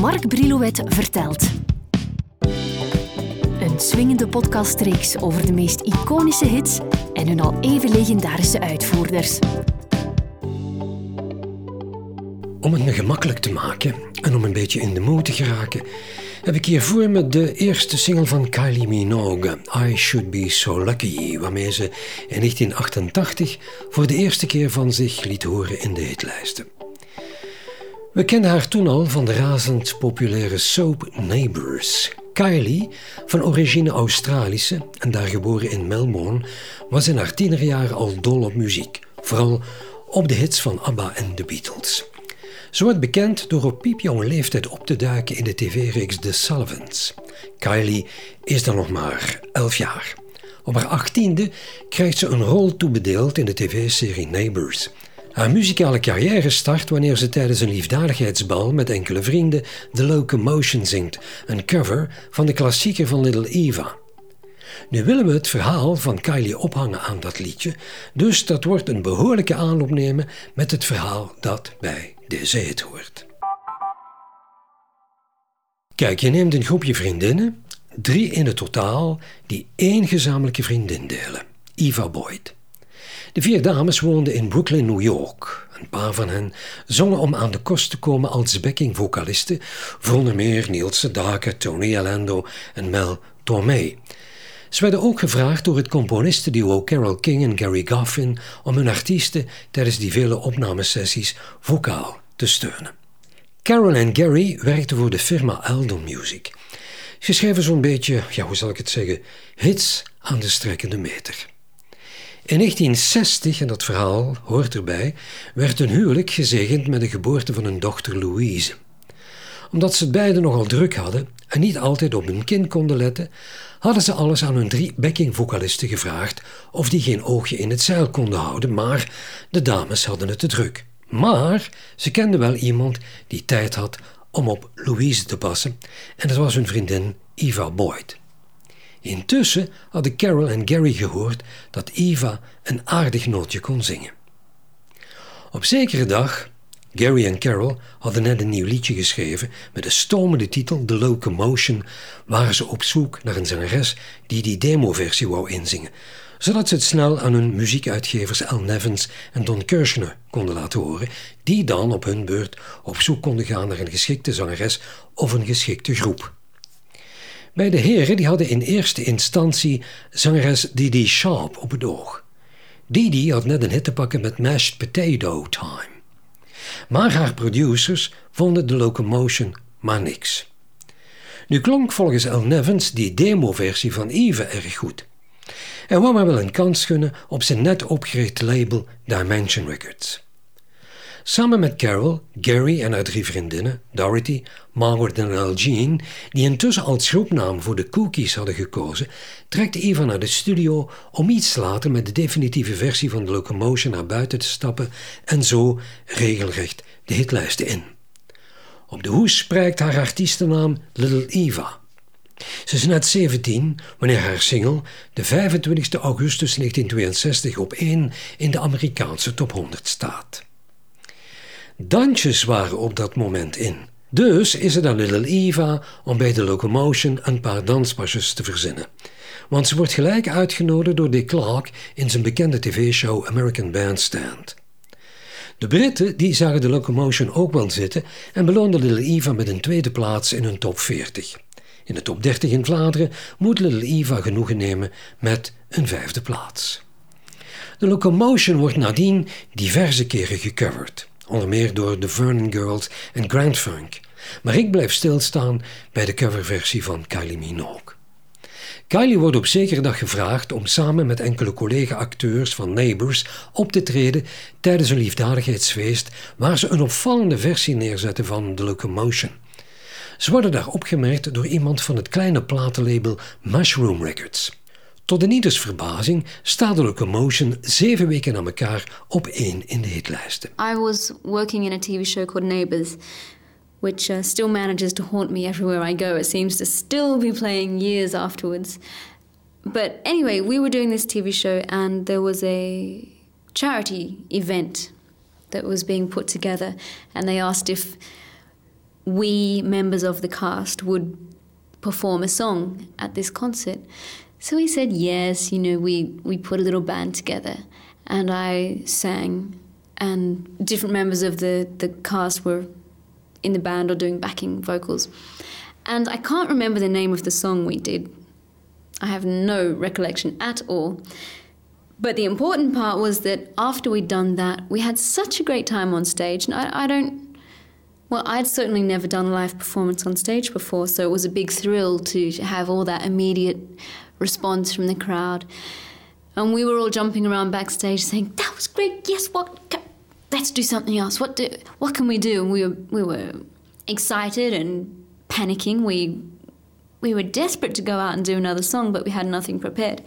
Mark Brilouet vertelt. Een swingende podcastreeks over de meest iconische hits en hun al even legendarische uitvoerders. Om het me gemakkelijk te maken en om een beetje in de mood te geraken, heb ik hier voor me de eerste single van Kylie Minogue, I Should Be So Lucky, waarmee ze in 1988 voor de eerste keer van zich liet horen in de hitlijsten. We kenden haar toen al van de razend populaire soap Neighbours. Kylie, van origine Australische en daar geboren in Melbourne, was in haar tienerjaren al dol op muziek, vooral op de hits van ABBA en de Beatles. Ze wordt bekend door op piepjonge leeftijd op te duiken in de tv-reeks The Sullivans. Kylie is dan nog maar 11 jaar. Op haar achttiende krijgt ze een rol toebedeeld in de tv-serie Neighbours. Haar muzikale carrière start wanneer ze tijdens een liefdadigheidsbal met enkele vrienden The Locomotion zingt, een cover van de klassieker van Little Eva. Nu willen we het verhaal van Kylie ophangen aan dat liedje, dus dat wordt een behoorlijke aanloop nemen met het verhaal dat bij deze hit hoort. Kijk, je neemt een groepje vriendinnen, drie in het totaal, die één gezamenlijke vriendin delen, Eva Boyd. De vier dames woonden in Brooklyn, New York. Een paar van hen zongen om aan de kost te komen als backingvocalisten voor onder meer Niels Sedaka, Tony Alendo en Mel Tormé. Ze werden ook gevraagd door het componistenduo Carole King en Gary Goffin om hun artiesten tijdens die vele opnamesessies vocaal te steunen. Carol en Gary werkten voor de firma Eldon Music. Ze schreven zo'n beetje, ja, hoe zal ik het zeggen, hits aan de strekkende meter. In 1960, en dat verhaal hoort erbij, werd hun huwelijk gezegend met de geboorte van hun dochter Louise. Omdat ze het beiden nogal druk hadden en niet altijd op hun kind konden letten, hadden ze alles aan hun drie backingvocalisten gevraagd of die geen oogje in het zeil konden houden, maar de dames hadden het te druk. Maar ze kenden wel iemand die tijd had om op Louise te passen en dat was hun vriendin Eva Boyd. Intussen hadden Carol en Gary gehoord dat Eva een aardig nootje kon zingen. Op zekere dag, Gary en Carol hadden net een nieuw liedje geschreven met de stomende titel The Locomotion, waren ze op zoek naar een zangeres die die demoversie wou inzingen, zodat ze het snel aan hun muziekuitgevers Al Nevins en Don Kirshner konden laten horen, die dan op hun beurt op zoek konden gaan naar een geschikte zangeres of een geschikte groep. Bij de heren die hadden in eerste instantie zangeres Didi Sharp op het oog. Didi had net een hit te pakken met Mashed Potato Time. Maar haar producers vonden de locomotion maar niks. Nu klonk volgens Al Nevins die demoversie van Eve erg goed. En wou maar wel een kans gunnen op zijn net opgerichte label Dimension Records. Samen met Carol, Gary en haar drie vriendinnen, Dorothy, Margaret en Elgene, die intussen als groepnaam voor de Cookies hadden gekozen, trekt Eva naar de studio om iets later met de definitieve versie van de Locomotion naar buiten te stappen en zo regelrecht de hitlijsten in. Op de hoes spreekt haar artiestennaam Little Eva. Ze is net 17 wanneer haar single de 25 augustus 1962 op 1 in de Amerikaanse top 100 staat. Dansjes waren op dat moment in. Dus is het aan Little Eva om bij de Locomotion een paar danspasjes te verzinnen. Want ze wordt gelijk uitgenodigd door Dick Clark in zijn bekende tv-show American Bandstand. De Britten die zagen de Locomotion ook wel zitten en beloonden Little Eva met een tweede plaats in hun top 40. In de top 30 in Vlaanderen moet Little Eva genoegen nemen met een vijfde plaats. De Locomotion wordt nadien diverse keren gecoverd onder meer door de Vernon Girls en Grand Funk. Maar ik blijf stilstaan bij de coverversie van Kylie Minogue. Kylie wordt op zekere dag gevraagd om samen met enkele collega-acteurs van Neighbours op te treden tijdens een liefdadigheidsfeest waar ze een opvallende versie neerzetten van The Locomotion. Ze worden daar opgemerkt door iemand van het kleine platenlabel Mushroom Records. Tot de ieders verbazing staat de Locomotion zeven weken aan elkaar op één in de hitlijsten. I was working in a TV show called Neighbours, which uh, still manages to haunt me everywhere I go. It seems to still be playing years afterwards. But anyway, we were doing this TV show and there was a charity event that was being put together and they asked if we members of the cast would perform a song at this concert. So he said yes, you know, we, we put a little band together and I sang and different members of the, the cast were in the band or doing backing vocals. And I can't remember the name of the song we did. I have no recollection at all. But the important part was that after we'd done that, we had such a great time on stage. And I, I don't, well, I'd certainly never done a live performance on stage before, so it was a big thrill to have all that immediate response from the crowd. And we were all jumping around backstage saying, That was great, yes, what? Let's do something else. What do, what can we do? And we were we were excited and panicking. We we were desperate to go out and do another song, but we had nothing prepared.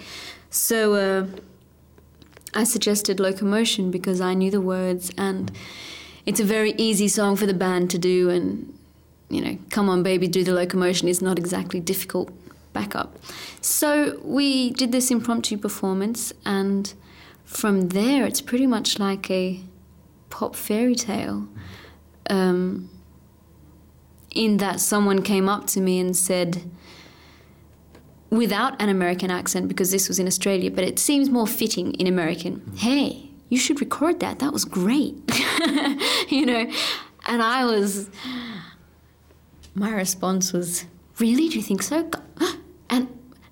So uh, I suggested Locomotion because I knew the words, and it's a very easy song for the band to do. And you know, come on, baby, do the locomotion is not exactly difficult backup. So we did this impromptu performance, and from there, it's pretty much like a pop fairy tale. Um, in that someone came up to me and said, without an American accent, because this was in Australia, but it seems more fitting in American. Hey, you should record that. That was great. you know, and I was, my response was, really? Do you think so? And,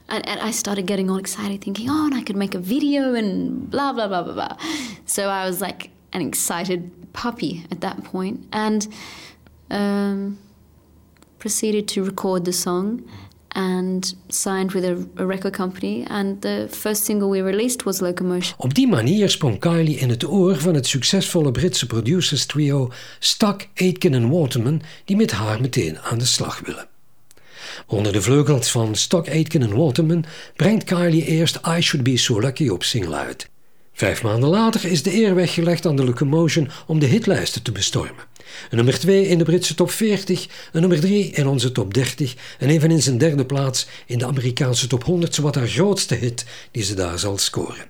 and, and I started getting all excited, thinking, oh, and I could make a video and blah, blah, blah, blah, blah. So I was like an excited puppy at that point and um, proceeded to record the song and signed with a, a, record company. And the first single we released was Locomotion. Op die manier sprong Kylie in het oor van het succesvolle Britse producers trio Stuck, Aitken en Waterman, die met haar meteen aan de slag willen. Onder de vleugels van Stock Aitken en Waterman brengt Kylie eerst I Should Be So Lucky op single uit. Vijf maanden later is de eer weggelegd aan de Locomotion om de hitlijsten te bestormen. Een nummer 2 in de Britse top 40, een nummer 3 in onze top 30 en even in zijn derde plaats in de Amerikaanse top 100, zowat haar grootste hit die ze daar zal scoren.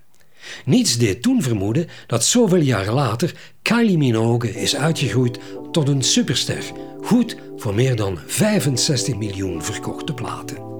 Niets deed toen vermoeden dat zoveel jaren later Kylie Minogue is uitgegroeid tot een superster, goed voor meer dan 65 miljoen verkochte platen.